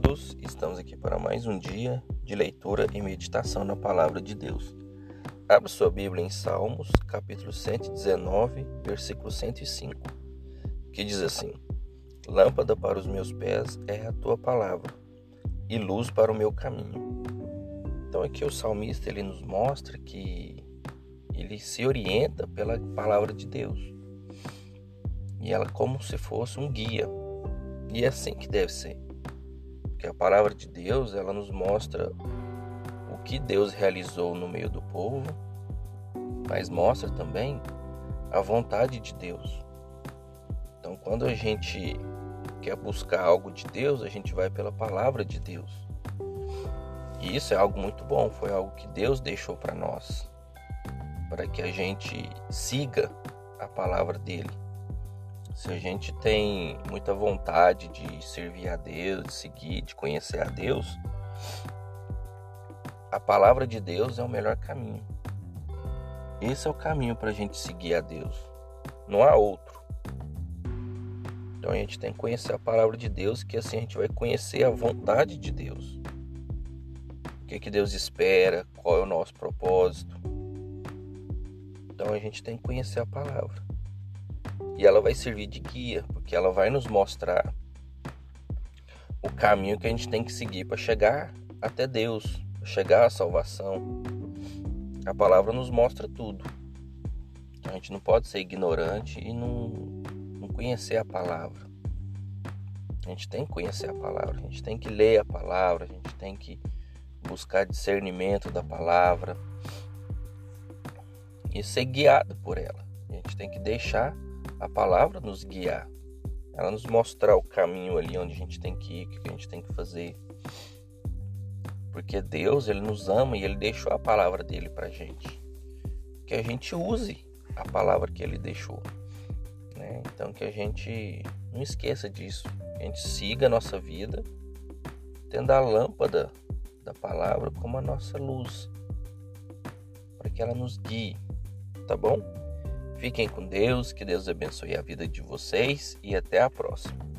Deus, estamos aqui para mais um dia de leitura e meditação na palavra de Deus. Abra sua Bíblia em Salmos, capítulo 119, versículo 105, que diz assim: Lâmpada para os meus pés é a tua palavra e luz para o meu caminho. Então aqui o salmista ele nos mostra que ele se orienta pela palavra de Deus. E ela como se fosse um guia. E é assim que deve ser. Porque a palavra de Deus, ela nos mostra o que Deus realizou no meio do povo, mas mostra também a vontade de Deus. Então, quando a gente quer buscar algo de Deus, a gente vai pela palavra de Deus. E isso é algo muito bom, foi algo que Deus deixou para nós, para que a gente siga a palavra dele. Se a gente tem muita vontade de servir a Deus, de seguir, de conhecer a Deus, a palavra de Deus é o melhor caminho. Esse é o caminho para a gente seguir a Deus. Não há outro. Então a gente tem que conhecer a palavra de Deus, que assim a gente vai conhecer a vontade de Deus. O que, que Deus espera, qual é o nosso propósito. Então a gente tem que conhecer a palavra. E ela vai servir de guia, porque ela vai nos mostrar o caminho que a gente tem que seguir para chegar até Deus, chegar à salvação. A palavra nos mostra tudo. A gente não pode ser ignorante e não, não conhecer a palavra. A gente tem que conhecer a palavra, a gente tem que ler a palavra, a gente tem que buscar discernimento da palavra e ser guiado por ela. A gente tem que deixar a palavra nos guiar, ela nos mostrar o caminho ali onde a gente tem que ir, o que a gente tem que fazer. Porque Deus, ele nos ama e ele deixou a palavra dele pra gente. Que a gente use a palavra que ele deixou. Né? Então que a gente não esqueça disso. Que a gente siga a nossa vida tendo a lâmpada da palavra como a nossa luz. Para que ela nos guie. Tá bom? Fiquem com Deus, que Deus abençoe a vida de vocês e até a próxima.